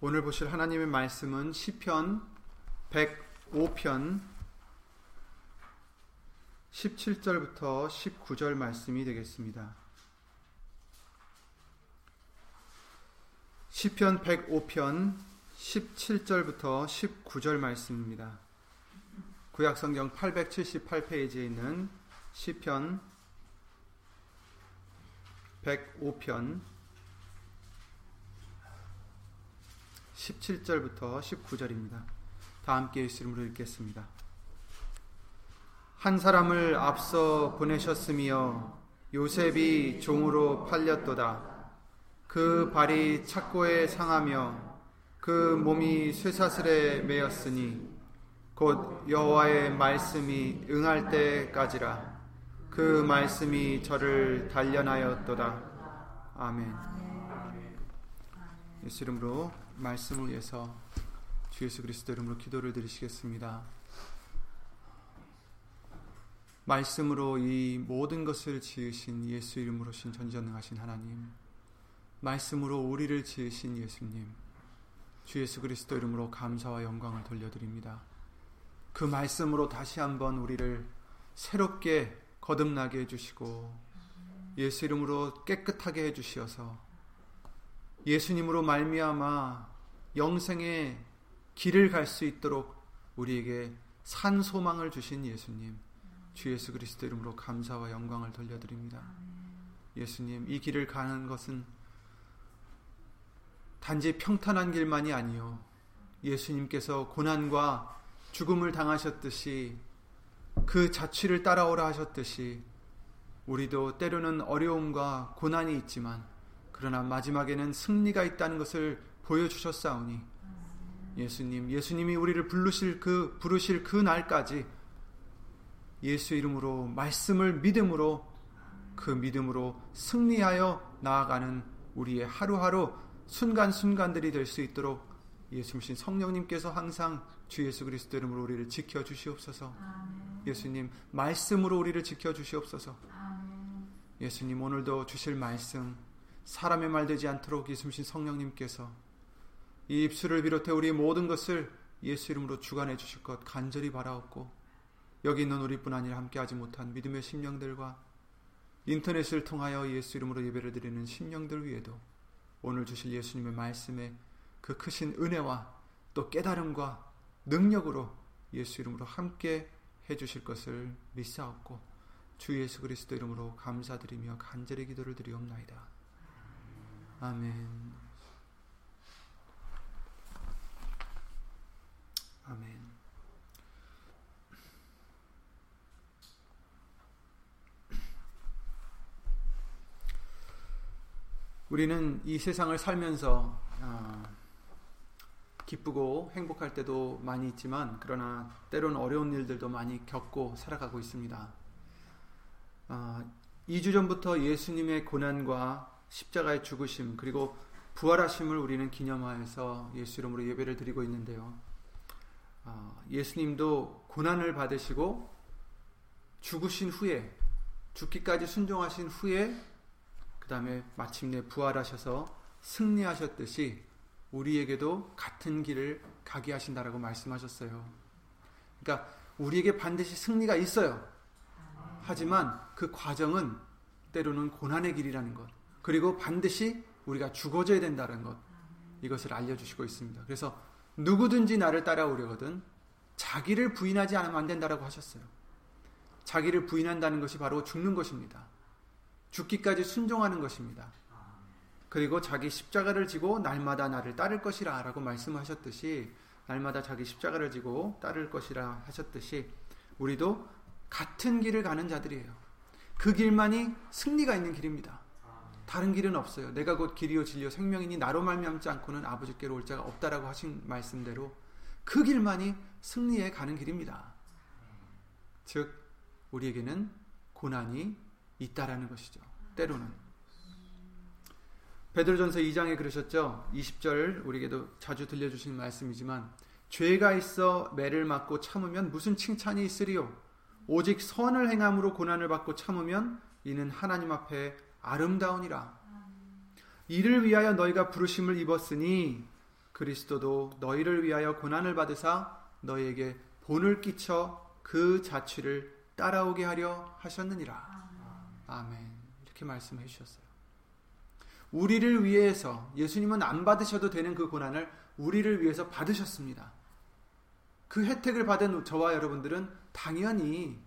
오늘 보실 하나님의 말씀은 시편 105편 17절부터 19절 말씀이 되겠습니다. 시편 105편 17절부터 19절 말씀입니다. 구약성경 878페이지에 있는 시편 105편 17절부터 19절입니다. 다 함께 예수 이름으로 읽겠습니다. 한 사람을 앞서 보내셨으며 요셉이 종으로 팔렸도다. 그 발이 착고에 상하며 그 몸이 쇠사슬에 매였으니 곧 여호와의 말씀이 응할 때까지라 그 말씀이 저를 단련하였도다. 아멘. 예수 이름으로 말씀을 위해서 주 예수 그리스도 이름으로 기도를 드리시겠습니다. 말씀으로 이 모든 것을 지으신 예수 이름으로 신 전지전능하신 하나님, 말씀으로 우리를 지으신 예수님, 주 예수 그리스도 이름으로 감사와 영광을 돌려드립니다. 그 말씀으로 다시 한번 우리를 새롭게 거듭나게 해주시고 예수 이름으로 깨끗하게 해주시어서 예수님으로 말미암아 영생의 길을 갈 수 있도록 우리에게 산 소망을 주신 예수님 주 예수 그리스도 이름으로 감사와 영광을 돌려드립니다. 예수님 이 길을 가는 것은 단지 평탄한 길만이 아니요 예수님께서 고난과 죽음을 당하셨듯이 그 자취를 따라오라 하셨듯이 우리도 때로는 어려움과 고난이 있지만 그러나 마지막에는 승리가 있다는 것을 보여주셨사오니 예수님, 예수님이 우리를 부르실 그 부르실 그 날까지 예수 이름으로 말씀을 믿음으로 그 믿음으로 승리하여 나아가는 우리의 하루하루 순간순간들이 될 수 있도록 예수님 성령님께서 항상 주 예수 그리스도 이름으로 우리를 지켜 주시옵소서. 예수님 말씀으로 우리를 지켜 주시옵소서. 예수님 오늘도 주실 말씀 사람의 말 되지 않도록 예수님 성령님께서 이 입술을 비롯해 우리의 모든 것을 예수 이름으로 주관해 주실 것 간절히 바라옵고 여기 있는 우리뿐 아니라 함께하지 못한 믿음의 심령들과 인터넷을 통하여 예수 이름으로 예배를 드리는 심령들 위에도 오늘 주실 예수님의 말씀에 그 크신 은혜와 또 깨달음과 능력으로 예수 이름으로 함께 해 주실 것을 믿사옵고 주 예수 그리스도 이름으로 감사드리며 간절히 기도를 드리옵나이다. 아멘. 아멘. 우리는 이 세상을 살면서 어, 기쁘고 행복할 때도 많이 있지만 그러나 때로는 어려운 일들도 많이 겪고 살아가고 있습니다. 어, 2주 전부터 예수님의 고난과 십자가의 죽으심 그리고 부활하심을 우리는 기념하여서 예수 이름으로 예배를 드리고 있는데요. 어, 예수님도 고난을 받으시고 죽으신 후에 죽기까지 순종하신 후에 그 다음에 마침내 부활하셔서 승리하셨듯이 우리에게도 같은 길을 가게 하신다라고 말씀하셨어요. 그러니까 우리에게 반드시 승리가 있어요. 하지만 그 과정은 때로는 고난의 길이라는 것. 그리고 반드시 우리가 죽어져야 된다는 것. 이것을 알려주시고 있습니다. 그래서 누구든지 나를 따라오려거든 자기를 부인하지 않으면 안 된다라고 하셨어요. 자기를 부인한다는 것이 바로 죽는 것입니다. 죽기까지 순종하는 것입니다. 그리고 자기 십자가를 지고 날마다 나를 따를 것이라 라고 말씀하셨듯이 날마다 자기 십자가를 지고 따를 것이라 하셨듯이 우리도 같은 길을 가는 자들이에요. 그 길만이 승리가 있는 길입니다. 다른 길은 없어요. 내가 곧 길이요 진리요 생명이니 나로 말미암지 않고는 아버지께로 올 자가 없다라고 하신 말씀대로 그 길만이 승리에 가는 길입니다. 즉 우리에게는 고난이 있다라는 것이죠. 때로는 베드로전서 2장에 그러셨죠. 20절 우리에게도 자주 들려주시는 말씀이지만 죄가 있어 매를 맞고 참으면 무슨 칭찬이 있으리요. 오직 선을 행함으로 고난을 받고 참으면 이는 하나님 앞에 아름다우니라. 이를 위하여 너희가 부르심을 입었으니 그리스도도 너희를 위하여 고난을 받으사 너희에게 본을 끼쳐 그 자취를 따라오게 하려 하셨느니라. 아멘. 이렇게 말씀해 주셨어요. 우리를 위해서 예수님은 안 받으셔도 되는 그 고난을 우리를 위해서 받으셨습니다. 그 혜택을 받은 저와 여러분들은 당연히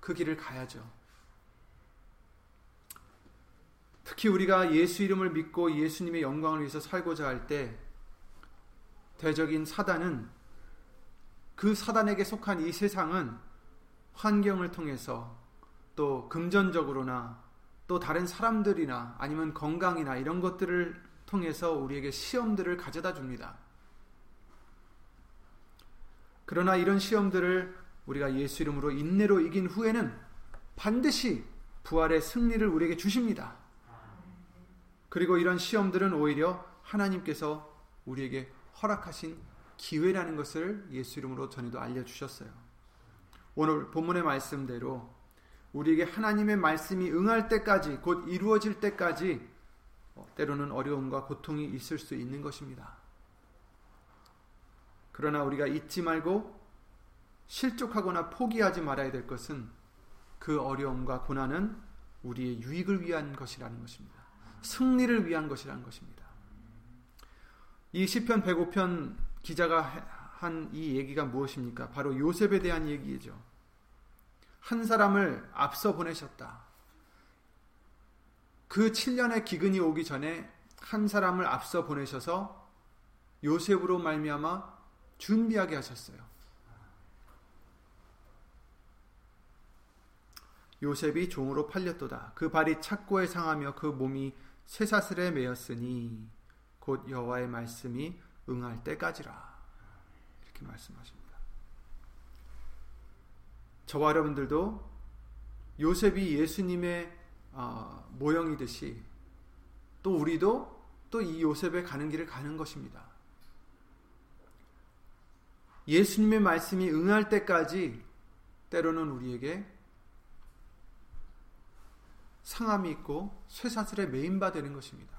그 길을 가야죠. 특히 우리가 예수 이름을 믿고 예수님의 영광을 위해서 살고자 할 때 대적인 사단은 그 사단에게 속한 이 세상은 환경을 통해서 또 금전적으로나 또 다른 사람들이나 아니면 건강이나 이런 것들을 통해서 우리에게 시험들을 가져다 줍니다. 그러나 이런 시험들을 우리가 예수 이름으로 인내로 이긴 후에는 반드시 부활의 승리를 우리에게 주십니다. 그리고 이런 시험들은 오히려 하나님께서 우리에게 허락하신 기회라는 것을 예수 이름으로 전에도 알려주셨어요. 오늘 본문의 말씀대로 우리에게 하나님의 말씀이 응할 때까지 곧 이루어질 때까지 때로는 어려움과 고통이 있을 수 있는 것입니다. 그러나 우리가 잊지 말고 실족하거나 포기하지 말아야 될 것은 그 어려움과 고난은 우리의 유익을 위한 것이라는 것입니다. 승리를 위한 것이라는 것입니다. 이 시편 105편 기자가 한 이 얘기가 무엇입니까? 바로 요셉에 대한 얘기죠. 한 사람을 앞서 보내셨다. 그 7년의 기근이 오기 전에 한 사람을 앞서 보내셔서 요셉으로 말미암아 준비하게 하셨어요. 요셉이 종으로 팔렸도다. 그 발이 착고에 상하며 그 몸이 쇠사슬에 매였으니 곧 여호와의 말씀이 응할 때까지라. 이렇게 말씀하십니다. 저와 여러분들도 요셉이 예수님의 어, 모형이듯이 또 우리도 또 이 요셉의 가는 길을 가는 것입니다. 예수님의 말씀이 응할 때까지 때로는 우리에게 상함이 있고 쇠사슬에 메인바 되는 것입니다.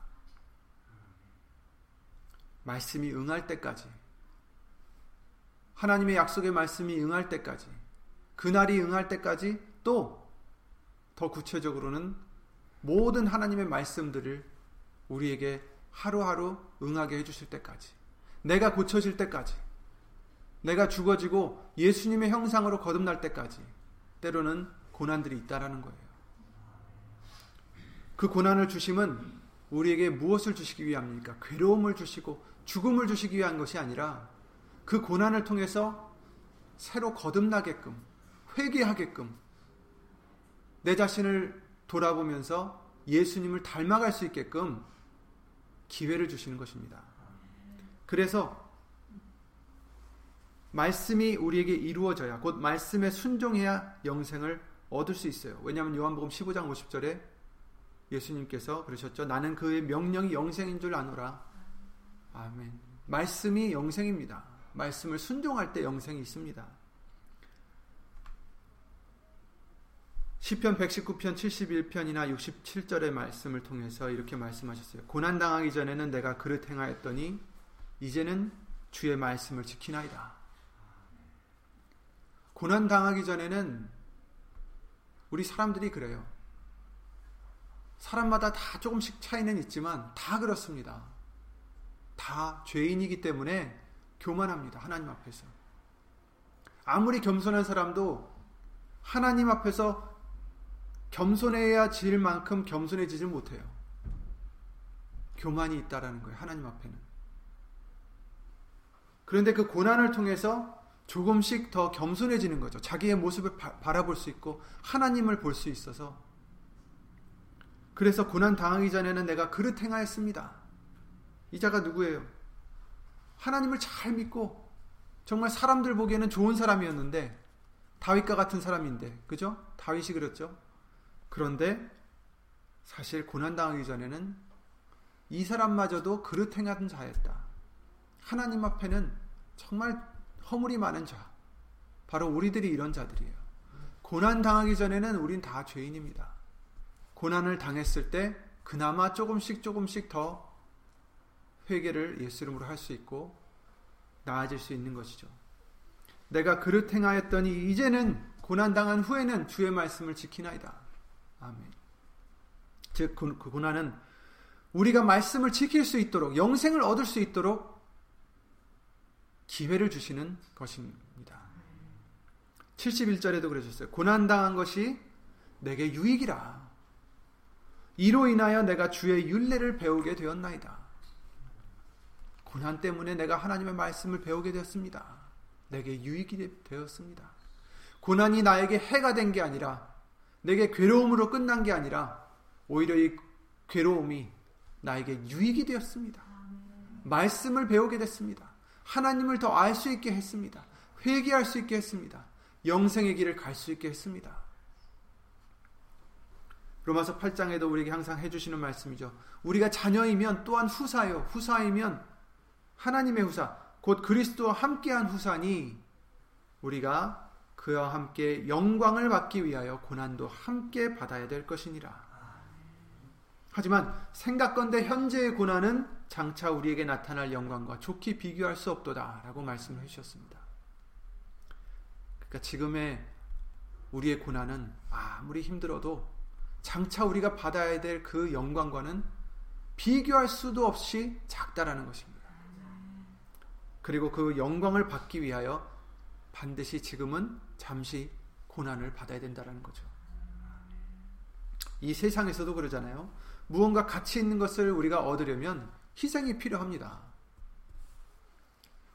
말씀이 응할 때까지 하나님의 약속의 말씀이 응할 때까지 그날이 응할 때까지 또 더 구체적으로는 모든 하나님의 말씀들을 우리에게 하루하루 응하게 해주실 때까지 내가 고쳐질 때까지 내가 죽어지고 예수님의 형상으로 거듭날 때까지 때로는 고난들이 있다라는 거예요. 그 고난을 주심은 우리에게 무엇을 주시기 위함입니까? 괴로움을 주시고 죽음을 주시기 위한 것이 아니라 그 고난을 통해서 새로 거듭나게끔 회개하게끔 내 자신을 돌아보면서 예수님을 닮아갈 수 있게끔 기회를 주시는 것입니다. 그래서 말씀이 우리에게 이루어져야 곧 말씀에 순종해야 영생을 얻을 수 있어요. 왜냐하면 요한복음 15장 50절에 예수님께서 그러셨죠. 나는 그의 명령이 영생인 줄 아노라. 아멘. 말씀이 영생입니다. 말씀을 순종할 때 영생이 있습니다. 시편 119편 71편이나 67절의 말씀을 통해서 이렇게 말씀하셨어요. 고난 당하기 전에는 내가 그릇 행하였더니 이제는 주의 말씀을 지키나이다. 고난 당하기 전에는 우리 사람들이 그래요. 사람마다 다 조금씩 차이는 있지만 다 그렇습니다. 다 죄인이기 때문에 교만합니다. 하나님 앞에서. 아무리 겸손한 사람도 하나님 앞에서 겸손해야 질 만큼 겸손해지지 못해요. 교만이 있다라는 거예요. 하나님 앞에는. 그런데 그 고난을 통해서 조금씩 더 겸손해지는 거죠. 자기의 모습을 바, 바라볼 수 있고 하나님을 볼 수 있어서 그래서 고난 당하기 전에는 내가 그릇 행하였습니다. 이 자가 누구예요? 하나님을 잘 믿고 정말 사람들 보기에는 좋은 사람이었는데 다윗과 같은 사람인데 그죠? 다윗이 그랬죠. 그런데 사실 고난 당하기 전에는 이 사람마저도 그릇 행하던 자였다. 하나님 앞에는 정말 허물이 많은 자. 바로 우리들이 이런 자들이에요. 고난 당하기 전에는 우린 다 죄인입니다. 고난을 당했을 때 그나마 조금씩 조금씩 더 회개를 예수 이름으로 할 수 있고 나아질 수 있는 것이죠. 내가 그릇 행하였더니 이제는 고난 당한 후에는 주의 말씀을 지키나이다. 아멘. 즉 그 고난은 우리가 말씀을 지킬 수 있도록 영생을 얻을 수 있도록 기회를 주시는 것입니다. 71절에도 그러셨어요. 고난 당한 것이 내게 유익이라. 이로 인하여 내가 주의 윤례를 배우게 되었나이다. 고난 때문에 내가 하나님의 말씀을 배우게 되었습니다. 내게 유익이 되었습니다. 고난이 나에게 해가 된 게 아니라 내게 괴로움으로 끝난 게 아니라 오히려 이 괴로움이 나에게 유익이 되었습니다. 말씀을 배우게 됐습니다. 하나님을 더 알 수 있게 했습니다. 회개할 수 있게 했습니다. 영생의 길을 갈 수 있게 했습니다. 로마서 8장에도 우리에게 항상 해주시는 말씀이죠. 우리가 자녀이면 또한 후사요. 후사이면 하나님의 후사, 곧 그리스도와 함께한 후사니 우리가 그와 함께 영광을 받기 위하여 고난도 함께 받아야 될 것이니라. 하지만 생각건대 현재의 고난은 장차 우리에게 나타날 영광과 좋게 비교할 수 없도다라고 말씀을 해주셨습니다. 그러니까 지금의 우리의 고난은 아무리 힘들어도 장차 우리가 받아야 될 그 영광과는 비교할 수도 없이 작다라는 것입니다. 그리고 그 영광을 받기 위하여 반드시 지금은 잠시 고난을 받아야 된다라는 거죠. 이 세상에서도 그러잖아요. 무언가 가치 있는 것을 우리가 얻으려면 희생이 필요합니다.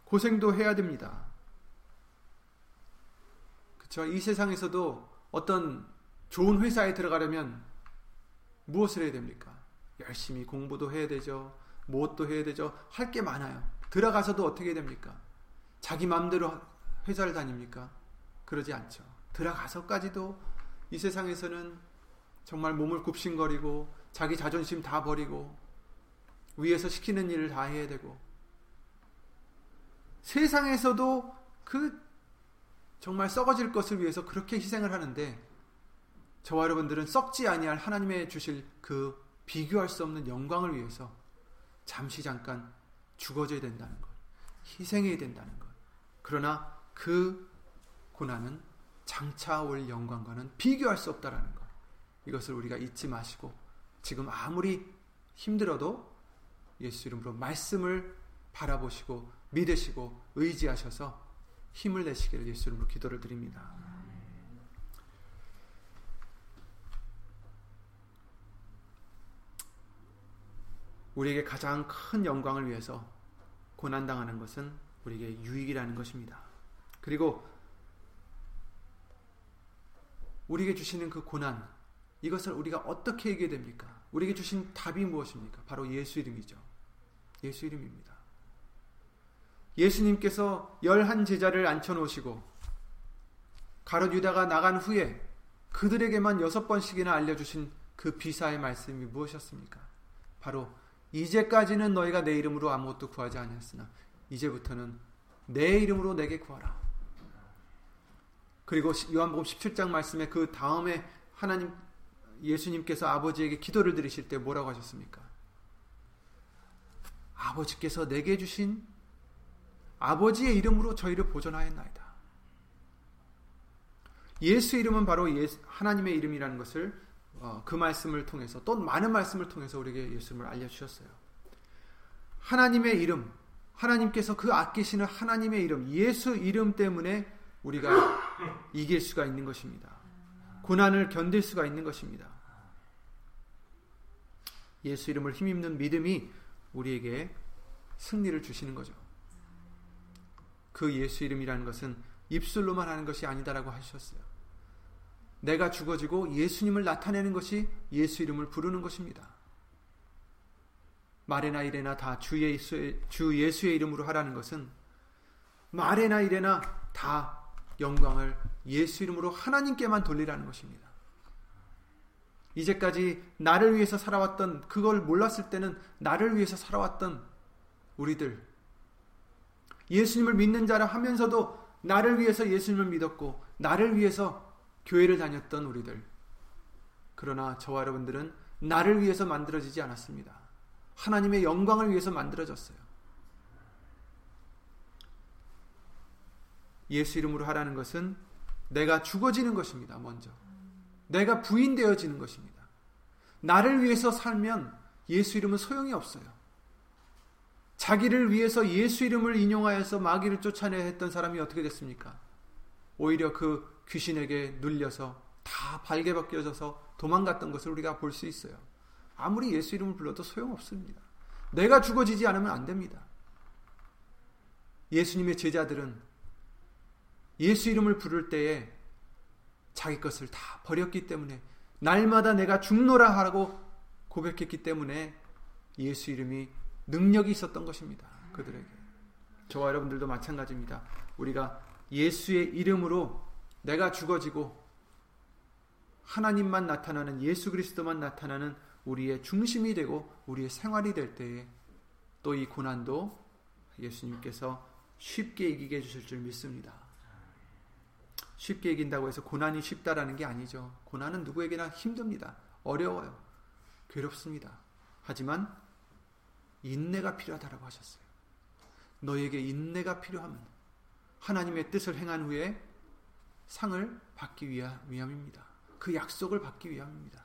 고생도 해야 됩니다. 그렇죠? 이 세상에서도 어떤 좋은 회사에 들어가려면 무엇을 해야 됩니까? 열심히 공부도 해야 되죠. 무엇도 해야 되죠. 할 게 많아요. 들어가서도 어떻게 됩니까? 자기 마음대로 회사를 다닙니까? 그러지 않죠. 들어가서까지도 이 세상에서는 정말 몸을 굽신거리고 자기 자존심 다 버리고 위에서 시키는 일을 다 해야 되고 세상에서도 그 정말 썩어질 것을 위해서 그렇게 희생을 하는데 저와 여러분들은 썩지 아니할 하나님의 주실 그 비교할 수 없는 영광을 위해서 잠시 잠깐 죽어져야 된다는 것, 희생해야 된다는 것. 그러나 그 고난은 장차 올 영광과는 비교할 수 없다라는 것. 이것을 우리가 잊지 마시고 지금 아무리 힘들어도 예수 이름으로 말씀을 바라보시고 믿으시고 의지하셔서 힘을 내시기를 예수 이름으로 기도를 드립니다. 우리에게 가장 큰 영광을 위해서 고난당하는 것은 우리에게 유익이라는 것입니다. 그리고 우리에게 주시는 그 고난, 이것을 우리가 어떻게 이겨야 됩니까? 우리에게 주신 답이 무엇입니까? 바로 예수 이름이죠. 예수 이름입니다. 예수님께서 열한 제자를 앉혀놓으시고 가롯 유다가 나간 후에 그들에게만 여섯 번씩이나 알려주신 그 비사의 말씀이 무엇이었습니까? 바로 이제까지는 너희가 내 이름으로 아무것도 구하지 아니었으나 이제부터는 내 이름으로 내게 구하라. 그리고 요한복음 17장 말씀에 그 다음에 하나님 예수님께서 아버지에게 기도를 드리실 때 뭐라고 하셨습니까? 아버지께서 내게 주신 아버지의 이름으로 저희를 보존하였나이다. 예수 이름은 바로 하나님의 이름이라는 것을 어, 그 말씀을 통해서 또 많은 말씀을 통해서 우리에게 예수님을 알려주셨어요. 하나님의 이름, 하나님께서 그 아끼시는 하나님의 이름, 예수 이름 때문에 우리가 이길 수가 있는 것입니다. 고난을 견딜 수가 있는 것입니다. 예수 이름을 힘입는 믿음이 우리에게 승리를 주시는 거죠. 그 예수 이름이라는 것은 입술로만 하는 것이 아니다라고 하셨어요. 내가 죽어지고 예수님을 나타내는 것이 예수 이름을 부르는 것입니다. 말에나 이래나 다 주 예수의, 주 예수의 이름으로 하라는 것은 말에나 이래나 다 영광을 예수 이름으로 하나님께만 돌리라는 것입니다. 이제까지 나를 위해서 살아왔던 그걸 몰랐을 때는 나를 위해서 살아왔던 우리들 예수님을 믿는 자라 하면서도 나를 위해서 예수님을 믿었고 나를 위해서 교회를 다녔던 우리들 그러나 저와 여러분들은 나를 위해서 만들어지지 않았습니다. 하나님의 영광을 위해서 만들어졌어요. 예수 이름으로 하라는 것은 내가 죽어지는 것입니다. 먼저. 내가 부인되어지는 것입니다. 나를 위해서 살면 예수 이름은 소용이 없어요. 자기를 위해서 예수 이름을 인용하여서 마귀를 쫓아내야 했던 사람이 어떻게 됐습니까? 오히려 그 귀신에게 눌려서 다 발개 벗겨져서 도망갔던 것을 우리가 볼 수 있어요. 아무리 예수 이름을 불러도 소용없습니다. 내가 죽어지지 않으면 안 됩니다. 예수님의 제자들은 예수 이름을 부를 때에 자기 것을 다 버렸기 때문에 날마다 내가 죽노라 하라고 고백했기 때문에 예수 이름이 능력이 있었던 것입니다. 그들에게. 저와 여러분들도 마찬가지입니다. 우리가 예수의 이름으로 내가 죽어지고 하나님만 나타나는 예수 그리스도만 나타나는 우리의 중심이 되고 우리의 생활이 될 때에 또 이 고난도 예수님께서 쉽게 이기게 해주실 줄 믿습니다. 쉽게 이긴다고 해서 고난이 쉽다라는 게 아니죠. 고난은 누구에게나 힘듭니다. 어려워요. 괴롭습니다. 하지만 인내가 필요하다라고 하셨어요. 너에게 인내가 필요하면 하나님의 뜻을 행한 후에 상을 받기 위함입니다. 그 약속을 받기 위함입니다.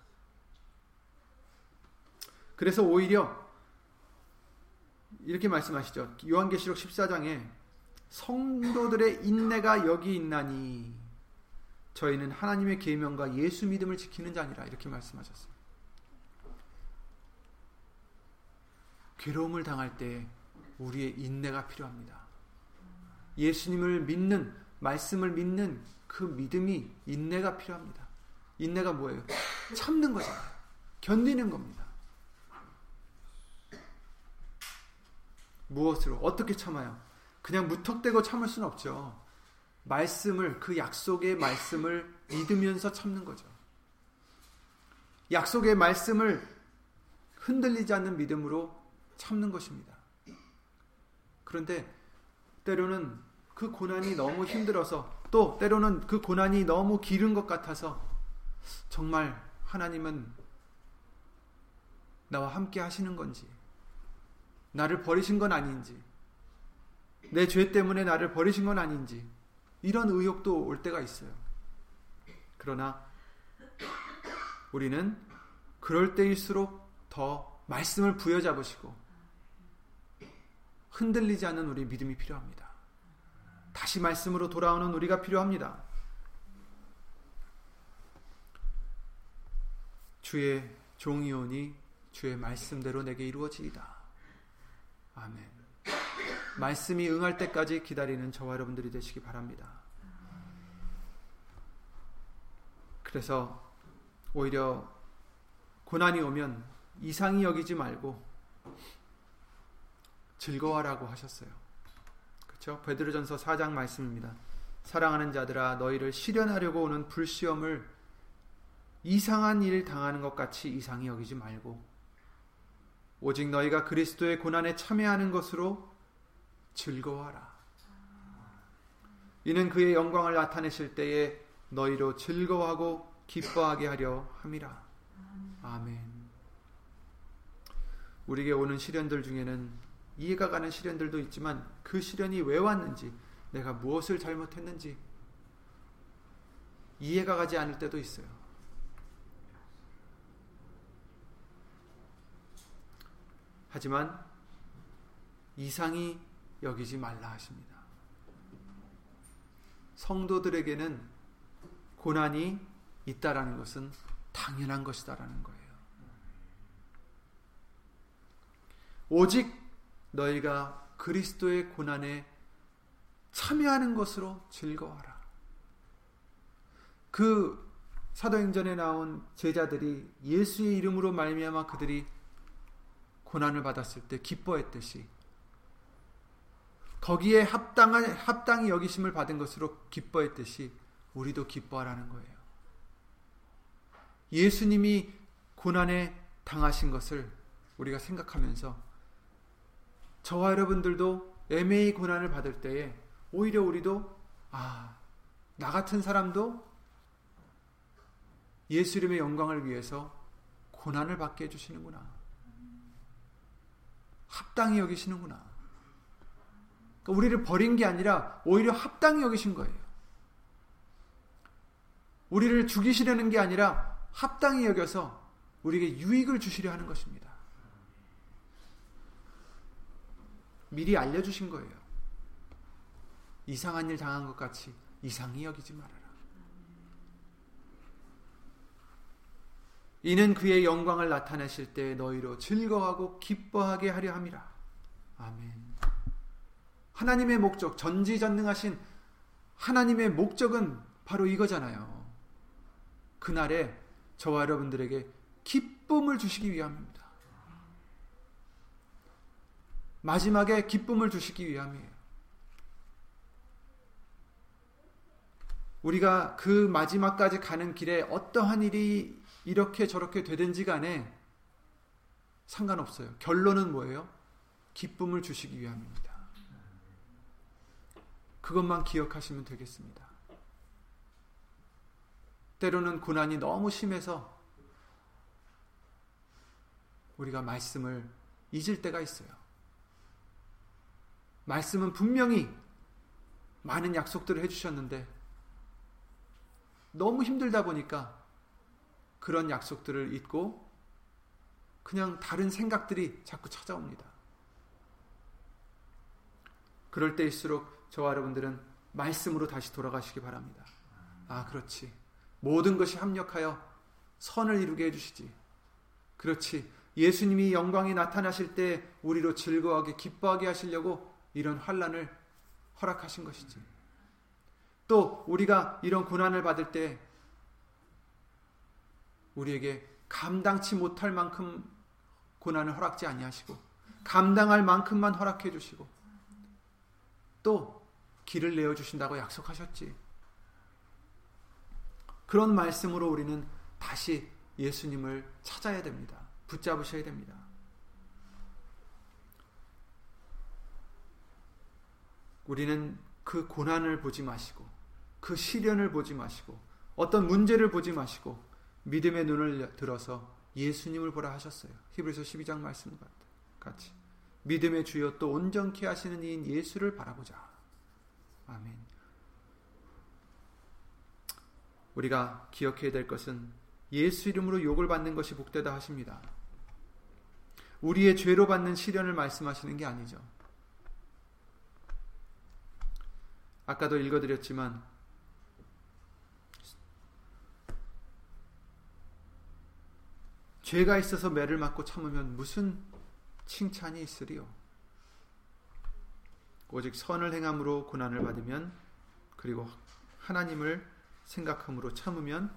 그래서 오히려 이렇게 말씀하시죠. 요한계시록 14장에 성도들의 인내가 여기 있나니 저희는 하나님의 계명과 예수 믿음을 지키는 자니라 이렇게 말씀하셨어요. 괴로움을 당할 때 우리의 인내가 필요합니다. 예수님을 믿는 말씀을 믿는 그 믿음이 인내가 필요합니다. 인내가 뭐예요? 참는 거잖아요. 견디는 겁니다. 무엇으로 어떻게 참아요? 그냥 무턱대고 참을 수는 없죠. 말씀을 그 약속의 말씀을 믿으면서 참는 거죠. 약속의 말씀을 흔들리지 않는 믿음으로 참는 것입니다. 그런데 때로는 그 고난이 너무 힘들어서 또 때로는 그 고난이 너무 길은 것 같아서 정말 하나님은 나와 함께 하시는 건지 나를 버리신 건 아닌지 내 죄 때문에 나를 버리신 건 아닌지 이런 의혹도 올 때가 있어요. 그러나 우리는 그럴 때일수록 더 말씀을 부여잡으시고 흔들리지 않는 우리 믿음이 필요합니다. 다시 말씀으로 돌아오는 우리가 필요합니다. 주의 종이오니 주의 말씀대로 내게 이루어지이다. 아멘. 말씀이 응할 때까지 기다리는 저와 여러분들이 되시기 바랍니다. 그래서 오히려 고난이 오면 이상히 여기지 말고 즐거워라고 하셨어요. 그렇죠? 베드로전서 4장 말씀입니다. 사랑하는 자들아 너희를 실현하려고 오는 불시험을 이상한 일 당하는 것 같이 이상히 여기지 말고 오직 너희가 그리스도의 고난에 참여하는 것으로 즐거워하라. 이는 그의 영광을 나타내실 때에 너희로 즐거워하고 기뻐하게 하려 함이라. 아멘. 우리에게 오는 시련들 중에는 이해가 가는 시련들도 있지만 그 시련이 왜 왔는지, 내가 무엇을 잘못했는지 이해가 가지 않을 때도 있어요. 하지만 이상이 여기지 말라 하십니다. 성도들에게는 고난이 있다라는 것은 당연한 것이다라는 거예요. 오직 너희가 그리스도의 고난에 참여하는 것으로 즐거워하라. 그 사도행전에 나온 제자들이 예수의 이름으로 말미암아 그들이 고난을 받았을 때 기뻐했듯이 거기에 합당한 합당히 여기심을 받은 것으로 기뻐했듯이 우리도 기뻐하라는 거예요. 예수님이 고난에 당하신 것을 우리가 생각하면서 저와 여러분들도 애매히 고난을 받을 때에 오히려 우리도 아, 나 같은 사람도 예수 이름의 영광을 위해서 고난을 받게 해주시는구나. 합당히 여기시는구나. 그러니까 우리를 버린 게 아니라 오히려 합당히 여기신 거예요. 우리를 죽이시려는 게 아니라 합당히 여겨서 우리에게 유익을 주시려 하는 것입니다. 미리 알려주신 거예요. 이상한 일 당한 것 같이 이상히 여기지 말아라. 이는 그의 영광을 나타내실 때 너희로 즐거워하고 기뻐하게 하려 함이라. 아멘. 하나님의 목적, 전지전능하신 하나님의 목적은 바로 이거잖아요. 그날에 저와 여러분들에게 기쁨을 주시기 위함입니다. 마지막에 기쁨을 주시기 위함이에요. 우리가 그 마지막까지 가는 길에 어떠한 일이 이렇게 저렇게 되든지 간에 상관없어요. 결론은 뭐예요? 기쁨을 주시기 위함입니다. 그것만 기억하시면 되겠습니다. 때로는 고난이 너무 심해서 우리가 말씀을 잊을 때가 있어요. 말씀은 분명히 많은 약속들을 해주셨는데 너무 힘들다 보니까 그런 약속들을 잊고 그냥 다른 생각들이 자꾸 찾아옵니다. 그럴 때일수록 저와 여러분들은 말씀으로 다시 돌아가시기 바랍니다. 아, 그렇지. 모든 것이 합력하여 선을 이루게 해주시지. 그렇지. 예수님이 영광이 나타나실 때 우리로 즐거워하게 기뻐하게 하시려고 이런 환란을 허락하신 것이지. 또 우리가 이런 고난을 받을 때 우리에게 감당치 못할 만큼 고난을 허락지 아니하시고 감당할 만큼만 허락해 주시고 또 길을 내어 주신다고 약속하셨지. 그런 말씀으로 우리는 다시 예수님을 찾아야 됩니다. 붙잡으셔야 됩니다. 우리는 그 고난을 보지 마시고 그 시련을 보지 마시고 어떤 문제를 보지 마시고 믿음의 눈을 들어서 예수님을 보라 하셨어요. 히브리서 12장 말씀 같이 믿음의 주여 또 온전케 하시는 이인 예수를 바라보자. 아멘. 우리가 기억해야 될 것은 예수 이름으로 욕을 받는 것이 복되다 하십니다. 우리의 죄로 받는 시련을 말씀하시는 게 아니죠. 아까도 읽어드렸지만 죄가 있어서 매를 맞고 참으면 무슨 칭찬이 있으리요? 오직 선을 행함으로 고난을 받으면 그리고 하나님을 생각함으로 참으면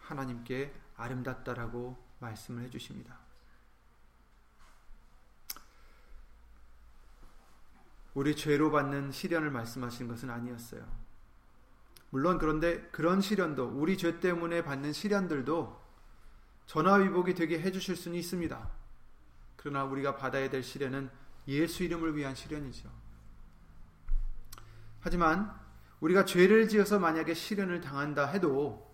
하나님께 아름답다라고 말씀을 해주십니다. 우리 죄로 받는 시련을 말씀하신 것은 아니었어요. 물론 그런데 그런 시련도 우리 죄 때문에 받는 시련들도 전화위복이 되게 해주실 수는 있습니다. 그러나 우리가 받아야 될 시련은 예수 이름을 위한 시련이죠. 하지만 우리가 죄를 지어서 만약에 시련을 당한다 해도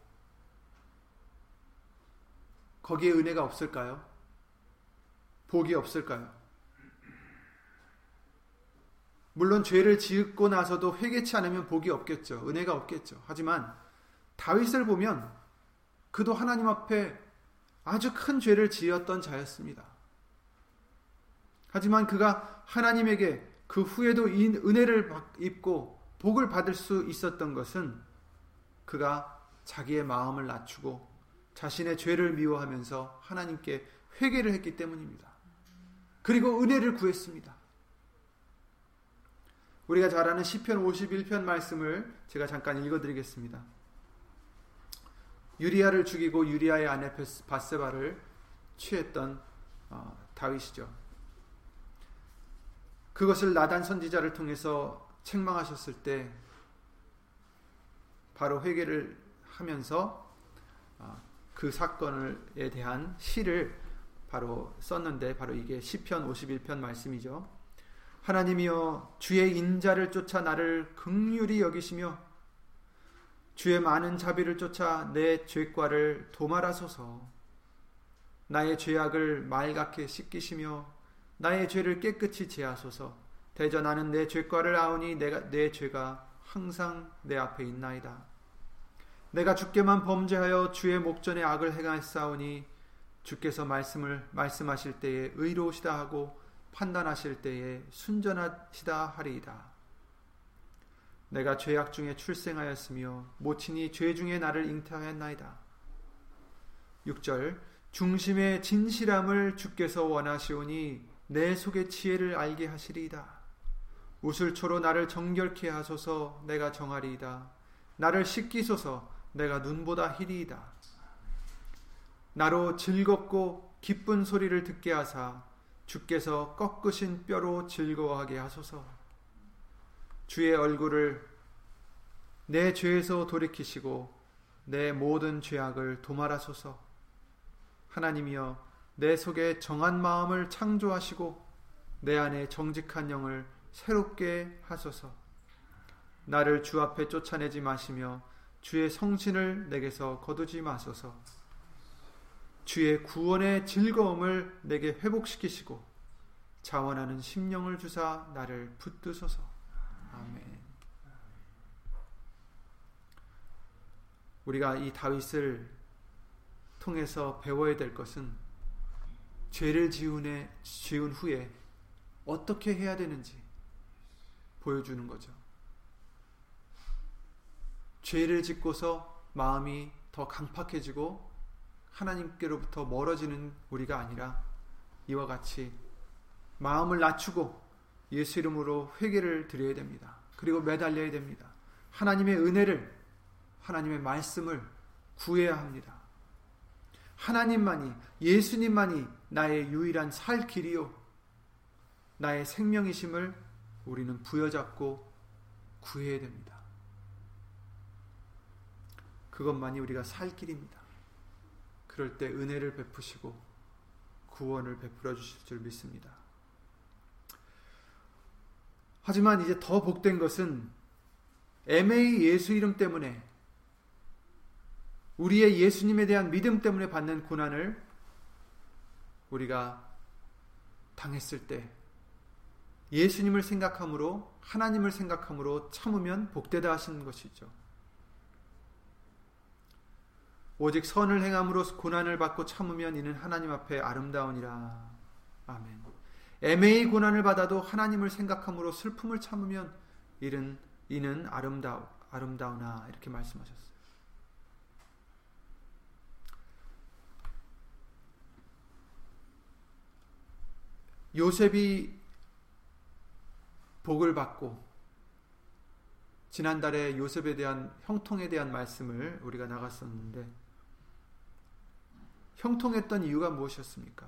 거기에 은혜가 없을까요? 복이 없을까요? 물론 죄를 지었고 나서도 회개치 않으면 복이 없겠죠. 은혜가 없겠죠. 하지만 다윗을 보면 그도 하나님 앞에 아주 큰 죄를 지었던 자였습니다. 하지만 그가 하나님에게 그 후에도 은혜를 입고 복을 받을 수 있었던 것은 그가 자기의 마음을 낮추고 자신의 죄를 미워하면서 하나님께 회개를 했기 때문입니다. 그리고 은혜를 구했습니다. 우리가 잘 아는 시편 51편 말씀을 제가 잠깐 읽어 드리겠습니다. 유리아를 죽이고 유리아의 아내 바세바를 취했던 어, 다윗이죠. 그것을 나단 선지자를 통해서 책망하셨을 때 바로 회개를 하면서 어, 그 사건에 대한 시를 바로 썼는데 바로 이게 시편 51편 말씀이죠. 하나님이여 주의 인자를 쫓아 나를 극률이 여기시며 주의 많은 자비를 쫓아 내 죄과를 도말하소서. 나의 죄악을 말갛게 씻기시며 나의 죄를 깨끗이 제하소서. 대저 나는 내 죄과를 아오니 내가 내 죄가 항상 내 앞에 있나이다. 내가 주께만 범죄하여 주의 목전에 악을 행하였사오니 주께서 말씀을 말씀하실 때에 의로우시다 하고 판단하실 때에 순전하시다 하리이다. 내가 죄악 중에 출생하였으며 모친이 죄 중에 나를 잉태하였나이다. 6절 중심의 진실함을 주께서 원하시오니 내 속의 지혜를 알게 하시리이다. 우슬초로 나를 정결케 하소서 내가 정하리이다. 나를 씻기소서 내가 눈보다 희리이다. 나로 즐겁고 기쁜 소리를 듣게 하사 주께서 꺾으신 뼈로 즐거워하게 하소서. 주의 얼굴을 내 죄에서 돌이키시고 내 모든 죄악을 도말하소서. 하나님이여 내 속에 정한 마음을 창조하시고 내 안에 정직한 영을 새롭게 하소서. 나를 주 앞에 쫓아내지 마시며 주의 성신을 내게서 거두지 마소서. 주의 구원의 즐거움을 내게 회복시키시고 자원하는 심령을 주사 나를 붙드소서. 아멘. 우리가 이 다윗을 통해서 배워야 될 것은 죄를 지은, 지은 후에 어떻게 해야 되는지 보여주는 거죠. 죄를 짓고서 마음이 더 강팍해지고 하나님께로부터 멀어지는 우리가 아니라 이와 같이 마음을 낮추고 예수 이름으로 회개를 드려야 됩니다. 그리고 매달려야 됩니다. 하나님의 은혜를 하나님의 말씀을 구해야 합니다. 하나님만이 예수님만이 나의 유일한 살 길이요 나의 생명이심을 우리는 부여잡고 구해야 됩니다. 그것만이 우리가 살 길입니다. 그럴 때 은혜를 베푸시고 구원을 베풀어 주실 줄 믿습니다. 하지만 이제 더 복된 것은 애매히 예수 이름 때문에 우리의 예수님에 대한 믿음 때문에 받는 고난을 우리가 당했을 때 예수님을 생각함으로 하나님을 생각함으로 참으면 복되다 하시는 것이죠. 오직 선을 행함으로 고난을 받고 참으면 이는 하나님 앞에 아름다우니라. 아멘. 애매히 고난을 받아도 하나님을 생각함으로 슬픔을 참으면 이는 이는 아름다우 아름다우나 이렇게 말씀하셨어요. 요셉이 복을 받고 지난달에 요셉에 대한 형통에 대한 말씀을 우리가 나갔었는데 형통했던 이유가 무엇이었습니까?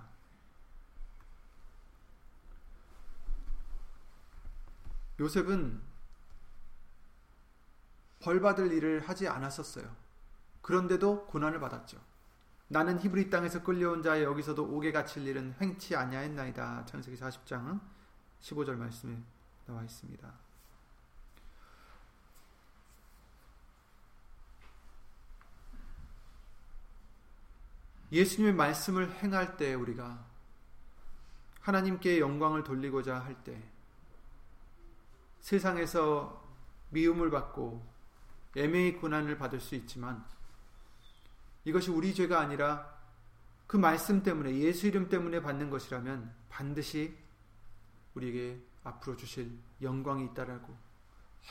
요셉은 벌 받을 일을 하지 않았었어요. 그런데도 고난을 받았죠. 나는 히브리 땅에서 끌려온 자의 여기서도 옥에 갇힐 일은 횡치 아니하였나이다. 창세기 40장 15절 말씀에 나와 있습니다. 예수님의 말씀을 행할 때 우리가 하나님께 영광을 돌리고자 할 때 세상에서 미움을 받고 애매히 고난을 받을 수 있지만 이것이 우리 죄가 아니라 그 말씀 때문에 예수 이름 때문에 받는 것이라면 반드시 우리에게 앞으로 주실 영광이 있다라고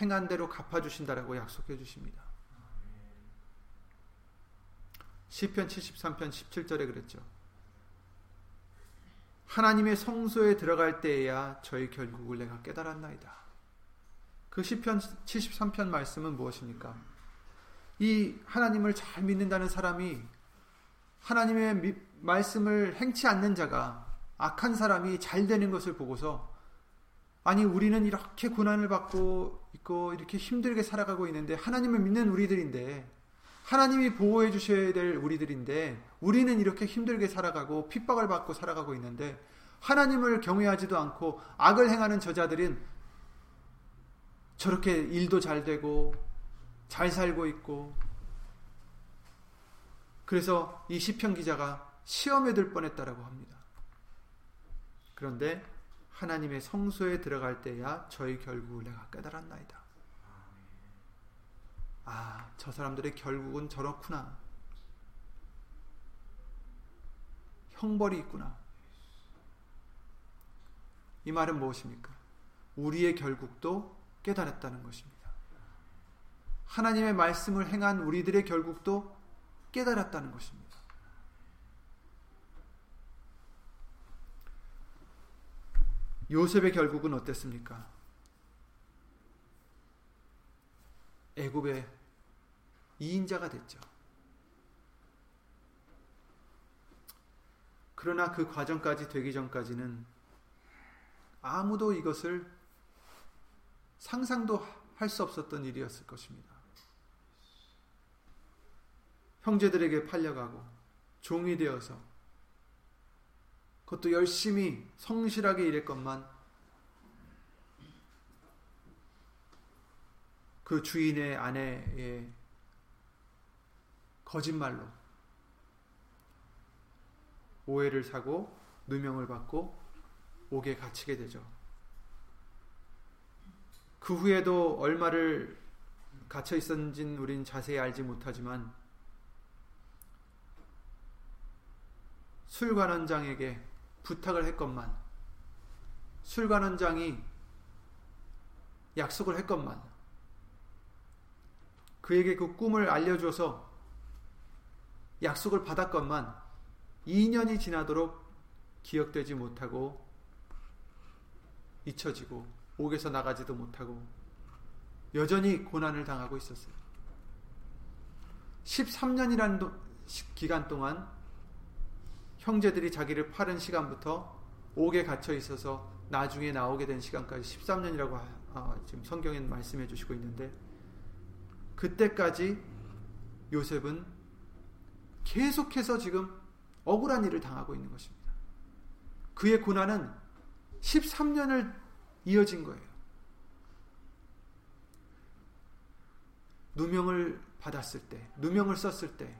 행한 대로 갚아 주신다라고 약속해 주십니다. 시편 73편 17절에 그랬죠. 하나님의 성소에 들어갈 때에야 저희 결국을 내가 깨달았나이다. 그 시편 73편 말씀은 무엇입니까? 이 하나님을 잘 믿는다는 사람이 하나님의 미, 말씀을 행치 않는 자가 악한 사람이 잘 되는 것을 보고서 아니 우리는 이렇게 고난을 받고 있고 이렇게 힘들게 살아가고 있는데 하나님을 믿는 우리들인데 하나님이 보호해 주셔야 될 우리들인데 우리는 이렇게 힘들게 살아가고 핍박을 받고 살아가고 있는데 하나님을 경외하지도 않고 악을 행하는 저자들은 저렇게 일도 잘 되고 잘 살고 있고 그래서 이 시편 기자가 시험에 들 뻔했다라고 합니다. 그런데 하나님의 성소에 들어갈 때야 저희 결국을 내가 깨달았나이다. 아, 저 사람들의 결국은 저렇구나. 형벌이 있구나. 이 말은 무엇입니까? 우리의 결국도 깨달았다는 것입니다. 하나님의 말씀을 행한 우리들의 결국도 깨달았다는 것입니다. 요셉의 결국은 어땠습니까? 애굽의 이인자가 됐죠. 그러나 그 과정까지 되기 전까지는 아무도 이것을 상상도 할 수 없었던 일이었을 것입니다. 형제들에게 팔려가고 종이 되어서 그것도 열심히 성실하게 일했건만 그 주인의 아내의 거짓말로 오해를 사고 누명을 받고 옥에 갇히게 되죠. 그 후에도 얼마를 갇혀 있었는지는 우린 자세히 알지 못하지만 술관원장에게 부탁을 했건만 술관원장이 약속을 했건만 그에게 그 꿈을 알려줘서 약속을 받았건만 2년이 지나도록 기억되지 못하고 잊혀지고 옥에서 나가지도 못하고 여전히 고난을 당하고 있었어요. 13년이라는 기간 동안 형제들이 자기를 파는 시간부터 옥에 갇혀 있어서 나중에 나오게 된 시간까지 13년이라고 아, 지금 성경엔 말씀해 주시고 있는데 그때까지 요셉은 계속해서 지금 억울한 일을 당하고 있는 것입니다. 그의 고난은 13년을 이어진 거예요. 누명을 받았을 때, 누명을 썼을 때,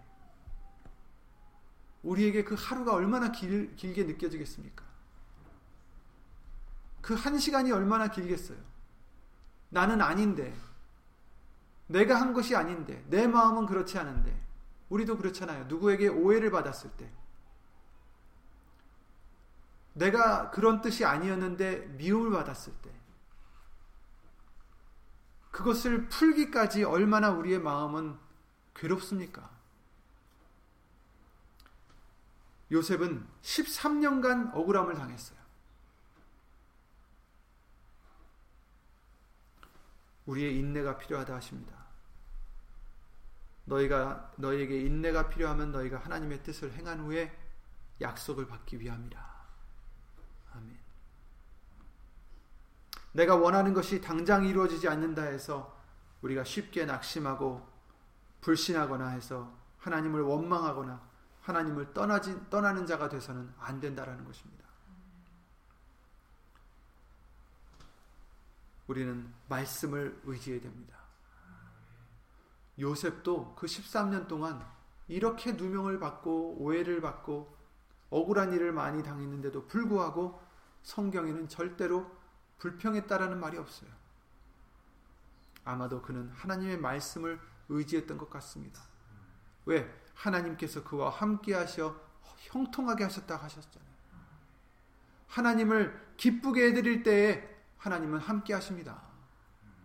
우리에게 그 하루가 얼마나 길, 길게 느껴지겠습니까? 그 한 시간이 얼마나 길겠어요? 나는 아닌데, 내가 한 것이 아닌데, 내 마음은 그렇지 않은데, 우리도 그렇잖아요. 누구에게 오해를 받았을 때, 내가 그런 뜻이 아니었는데 미움을 받았을 때, 그것을 풀기까지 얼마나 우리의 마음은 괴롭습니까? 요셉은 13년간 억울함을 당했어요. 우리의 인내가 필요하다 하십니다. 너희가 너희에게 인내가 필요하면 너희가 하나님의 뜻을 행한 후에 약속을 받기 위함이라. 아멘. 내가 원하는 것이 당장 이루어지지 않는다 해서 우리가 쉽게 낙심하고 불신하거나 해서 하나님을 원망하거나 하나님을 떠나지, 떠나는 자가 돼서는 안 된다라는 것입니다. 우리는 말씀을 의지해야 됩니다. 요셉도 그 13년 동안 이렇게 누명을 받고 오해를 받고 억울한 일을 많이 당했는데도 불구하고 성경에는 절대로 불평했다라는 말이 없어요. 아마도 그는 하나님의 말씀을 의지했던 것 같습니다. 왜? 하나님께서 그와 함께 하셔 형통하게 하셨다 하셨잖아요. 하나님을 기쁘게 해드릴 때에 하나님은 함께 하십니다.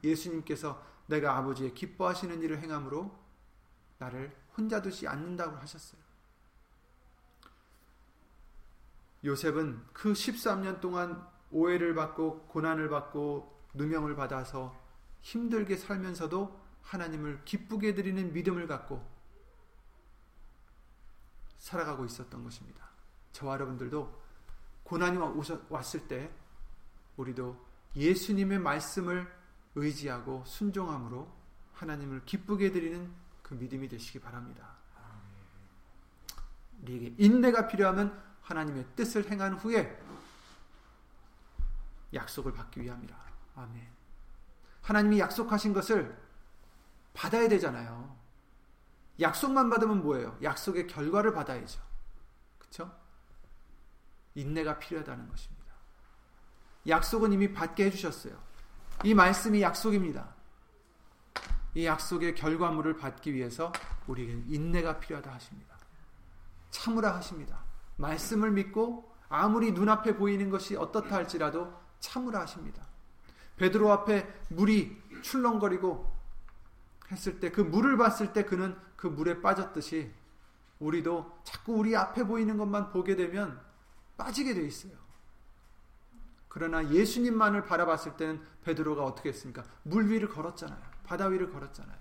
예수님께서 내가 아버지의 기뻐하시는 일을 행함으로 나를 혼자 두지 않는다고 하셨어요. 요셉은 그 13년 동안 오해를 받고 고난을 받고 누명을 받아서 힘들게 살면서도 하나님을 기쁘게 드리는 믿음을 갖고 살아가고 있었던 것입니다. 저와 여러분들도 고난이 왔을 때 우리도 예수님의 말씀을 의지하고 순종함으로 하나님을 기쁘게 드리는 그 믿음이 되시기 바랍니다. 우리에게 인내가 필요하면 하나님의 뜻을 행한 후에 약속을 받기 위함이라. 아멘. 하나님이 약속하신 것을 받아야 되잖아요. 약속만 받으면 뭐예요? 약속의 결과를 받아야죠. 그렇죠? 인내가 필요하다는 것입니다. 약속은 이미 받게 해주셨어요. 이 말씀이 약속입니다. 이 약속의 결과물을 받기 위해서 우리에게 인내가 필요하다 하십니다. 참으라 하십니다. 말씀을 믿고 아무리 눈앞에 보이는 것이 어떻다 할지라도 참으라 하십니다. 베드로 앞에 물이 출렁거리고 했을 때 그 물을 봤을 때 그는 그 물에 빠졌듯이 우리도 자꾸 우리 앞에 보이는 것만 보게 되면 빠지게 돼 있어요. 그러나 예수님만을 바라봤을 때는 베드로가 어떻게 했습니까? 물 위를 걸었잖아요. 바다 위를 걸었잖아요.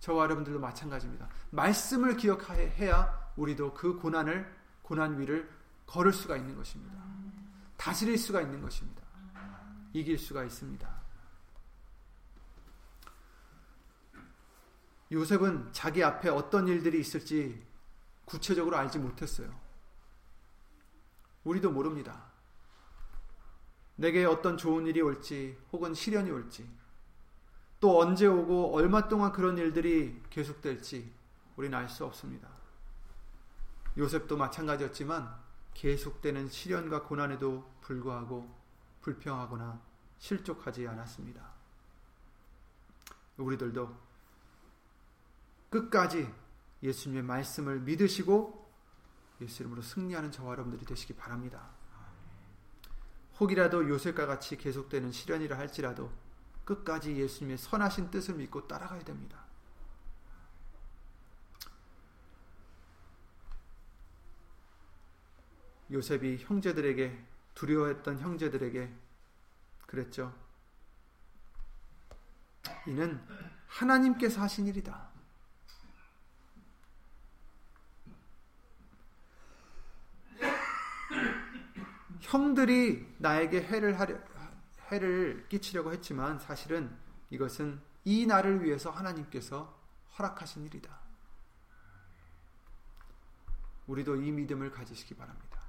저와 여러분들도 마찬가지입니다. 말씀을 기억해야 우리도 그 고난을 고난 위를 걸을 수가 있는 것입니다. 다스릴 수가 있는 것입니다. 이길 수가 있습니다. 요셉은 자기 앞에 어떤 일들이 있을지 구체적으로 알지 못했어요. 우리도 모릅니다. 내게 어떤 좋은 일이 올지 혹은 시련이 올지 또 언제 오고 얼마 동안 그런 일들이 계속될지 우리는 알 수 없습니다. 요셉도 마찬가지였지만 계속되는 시련과 고난에도 불구하고 불평하거나 실족하지 않았습니다. 우리들도 끝까지 예수님의 말씀을 믿으시고 예수 이름으로 승리하는 저와 여러분들이 되시기 바랍니다. 혹이라도 요셉과 같이 계속되는 시련이라 할지라도 끝까지 예수님의 선하신 뜻을 믿고 따라가야 됩니다. 요셉이 형제들에게 두려워했던 형제들에게 그랬죠. 이는 하나님께서 하신 일이다. 형들이 나에게 해를 하려, 해를 끼치려고 했지만 사실은 이것은 이 날을 위해서 하나님께서 허락하신 일이다. 우리도 이 믿음을 가지시기 바랍니다.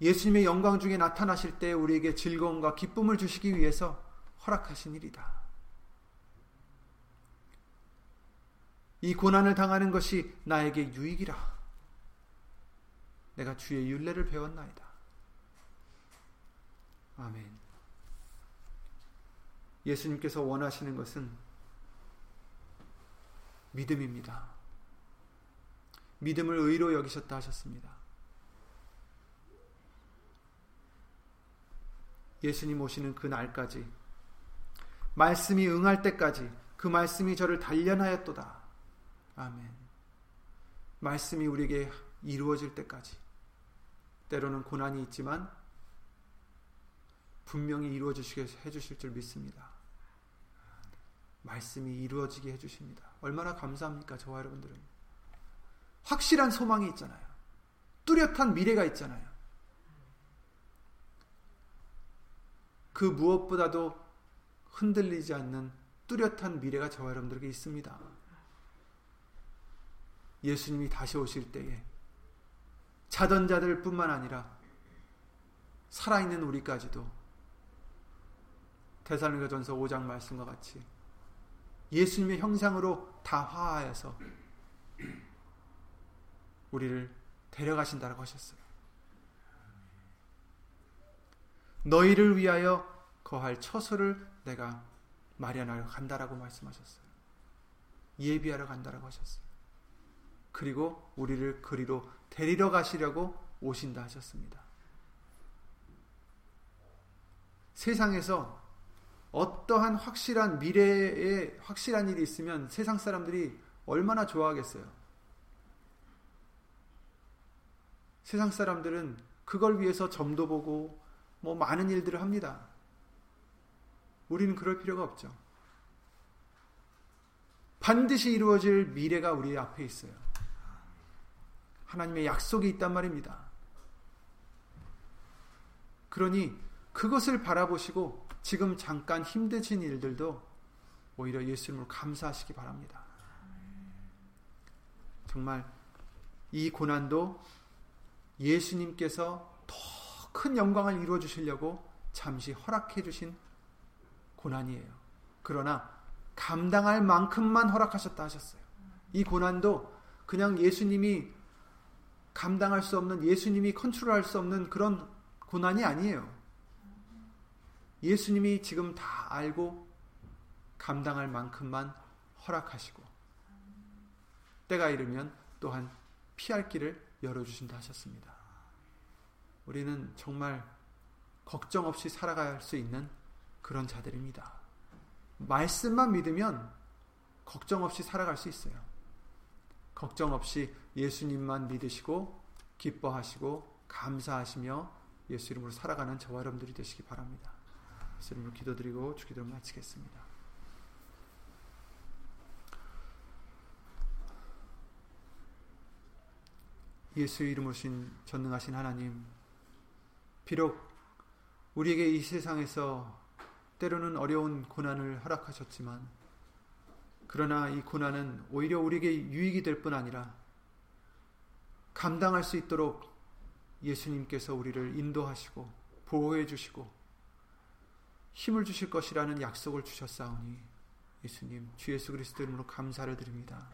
예수님의 영광 중에 나타나실 때 우리에게 즐거움과 기쁨을 주시기 위해서 허락하신 일이다. 이 고난을 당하는 것이 나에게 유익이라. 내가 주의 윤례를 배웠나이다. 아멘. 예수님께서 원하시는 것은 믿음입니다. 믿음을 의로 여기셨다 하셨습니다. 예수님 오시는 그 날까지 말씀이 응할 때까지 그 말씀이 저를 단련하였도다. 아멘. 말씀이 우리에게 이루어질 때까지 때로는 고난이 있지만 분명히 이루어지시게 해 주실 줄 믿습니다. 말씀이 이루어지게 해 주십니다. 얼마나 감사합니까, 저와 여러분들은. 확실한 소망이 있잖아요. 뚜렷한 미래가 있잖아요. 그 무엇보다도 흔들리지 않는 뚜렷한 미래가 저와 여러분들에게 있습니다. 예수님이 다시 오실 때에 자던 자들 뿐만 아니라 살아있는 우리까지도 대살로전서 5장 말씀과 같이 예수님의 형상으로 다 화하여서 우리를 데려가신다고 하셨어요. 너희를 위하여 거할 처소를 내가 마련하러 간다라고 말씀하셨어요. 예비하러 간다라고 하셨어요. 그리고 우리를 그리로 데리러 가시려고 오신다 하셨습니다. 세상에서 어떠한 확실한 미래에 확실한 일이 있으면 세상 사람들이 얼마나 좋아하겠어요. 세상 사람들은 그걸 위해서 점도 보고 뭐 많은 일들을 합니다. 우리는 그럴 필요가 없죠. 반드시 이루어질 미래가 우리 앞에 있어요. 하나님의 약속이 있단 말입니다. 그러니 그것을 바라보시고 지금 잠깐 힘드신 일들도 오히려 예수님을 감사하시기 바랍니다. 정말 이 고난도 예수님께서 더 큰 영광을 이루어 주시려고 잠시 허락해 주신 고난이에요. 그러나 감당할 만큼만 허락하셨다 하셨어요. 이 고난도 그냥 예수님이 감당할 수 없는 예수님이 컨트롤할 수 없는 그런 고난이 아니에요. 예수님이 지금 다 알고 감당할 만큼만 허락하시고 때가 이르면 또한 피할 길을 열어주신다 하셨습니다. 우리는 정말 걱정 없이 살아갈 수 있는 그런 자들입니다. 말씀만 믿으면 걱정 없이 살아갈 수 있어요. 걱정 없이 예수님만 믿으시고 기뻐하시고 감사하시며 예수 이름으로 살아가는 저와 여러분들이 되시기 바랍니다. 예수 이름으로 기도드리고 주기도를 마치겠습니다. 예수 이름으로 신 전능하신 하나님 비록 우리에게 이 세상에서 때로는 어려운 고난을 허락하셨지만 그러나 이 고난은 오히려 우리에게 유익이 될 뿐 아니라 감당할 수 있도록 예수님께서 우리를 인도하시고 보호해 주시고 힘을 주실 것이라는 약속을 주셨사오니 예수님 주 예수 그리스도 이름으로 감사를 드립니다.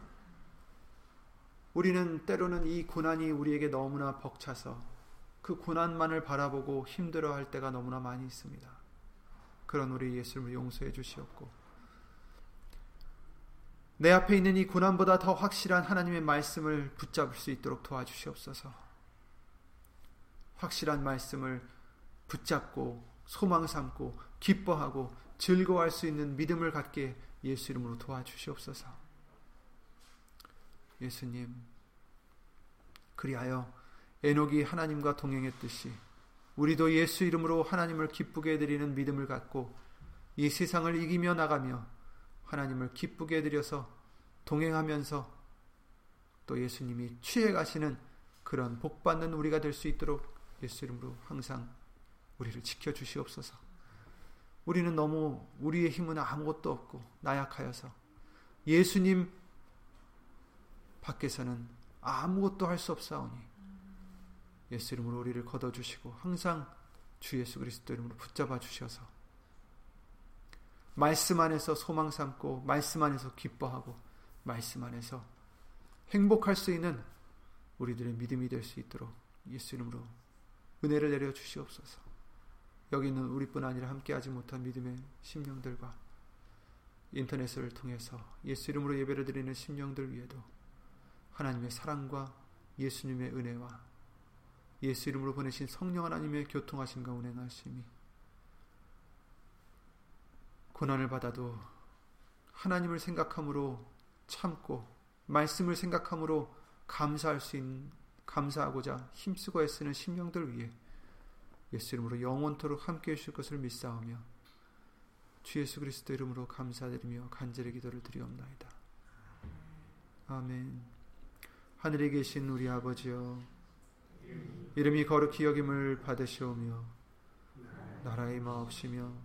우리는 때로는 이 고난이 우리에게 너무나 벅차서 그 고난만을 바라보고 힘들어할 때가 너무나 많이 있습니다. 그런 우리 예수님을 용서해 주시옵고 내 앞에 있는 이 고난보다 더 확실한 하나님의 말씀을 붙잡을 수 있도록 도와주시옵소서. 확실한 말씀을 붙잡고 소망 삼고 기뻐하고 즐거워할 수 있는 믿음을 갖게 예수 이름으로 도와주시옵소서. 예수님, 그리하여 에녹이 하나님과 동행했듯이 우리도 예수 이름으로 하나님을 기쁘게 해드리는 믿음을 갖고 이 세상을 이기며 나가며 하나님을 기쁘게 해드려서 동행하면서 또 예수님이 취해 가시는 그런 복받는 우리가 될 수 있도록 예수 이름으로 항상 우리를 지켜 주시옵소서. 우리는 너무 우리의 힘은 아무것도 없고 나약하여서 예수님 밖에서는 아무것도 할 수 없사오니 예수 이름으로 우리를 걷어 주시고 항상 주 예수 그리스도 이름으로 붙잡아 주셔서 말씀 안에서 소망 삼고 말씀 안에서 기뻐하고 말씀 안에서 행복할 수 있는 우리들의 믿음이 될 수 있도록 예수 이름으로 은혜를 내려 주시옵소서. 여기는 우리뿐 아니라 함께하지 못한 믿음의 심령들과 인터넷을 통해서 예수 이름으로 예배를 드리는 심령들 위에도 하나님의 사랑과 예수님의 은혜와 예수 이름으로 보내신 성령 하나님의 교통하심과 운행하심이 고난을 받아도 하나님을 생각함으로 참고 말씀을 생각함으로 감사할 수 있는 감사하고자 힘쓰고 애쓰는 심령들 위해 예수 이름으로 영원토록 함께 해주실 것을 믿사오며 주 예수 그리스도 이름으로 감사드리며 간절히 기도를 드리옵나이다. 아멘. 하늘에 계신 우리 아버지여 이름이 거룩히 여김을 받으시오며 나라의 마옵시며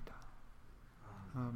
아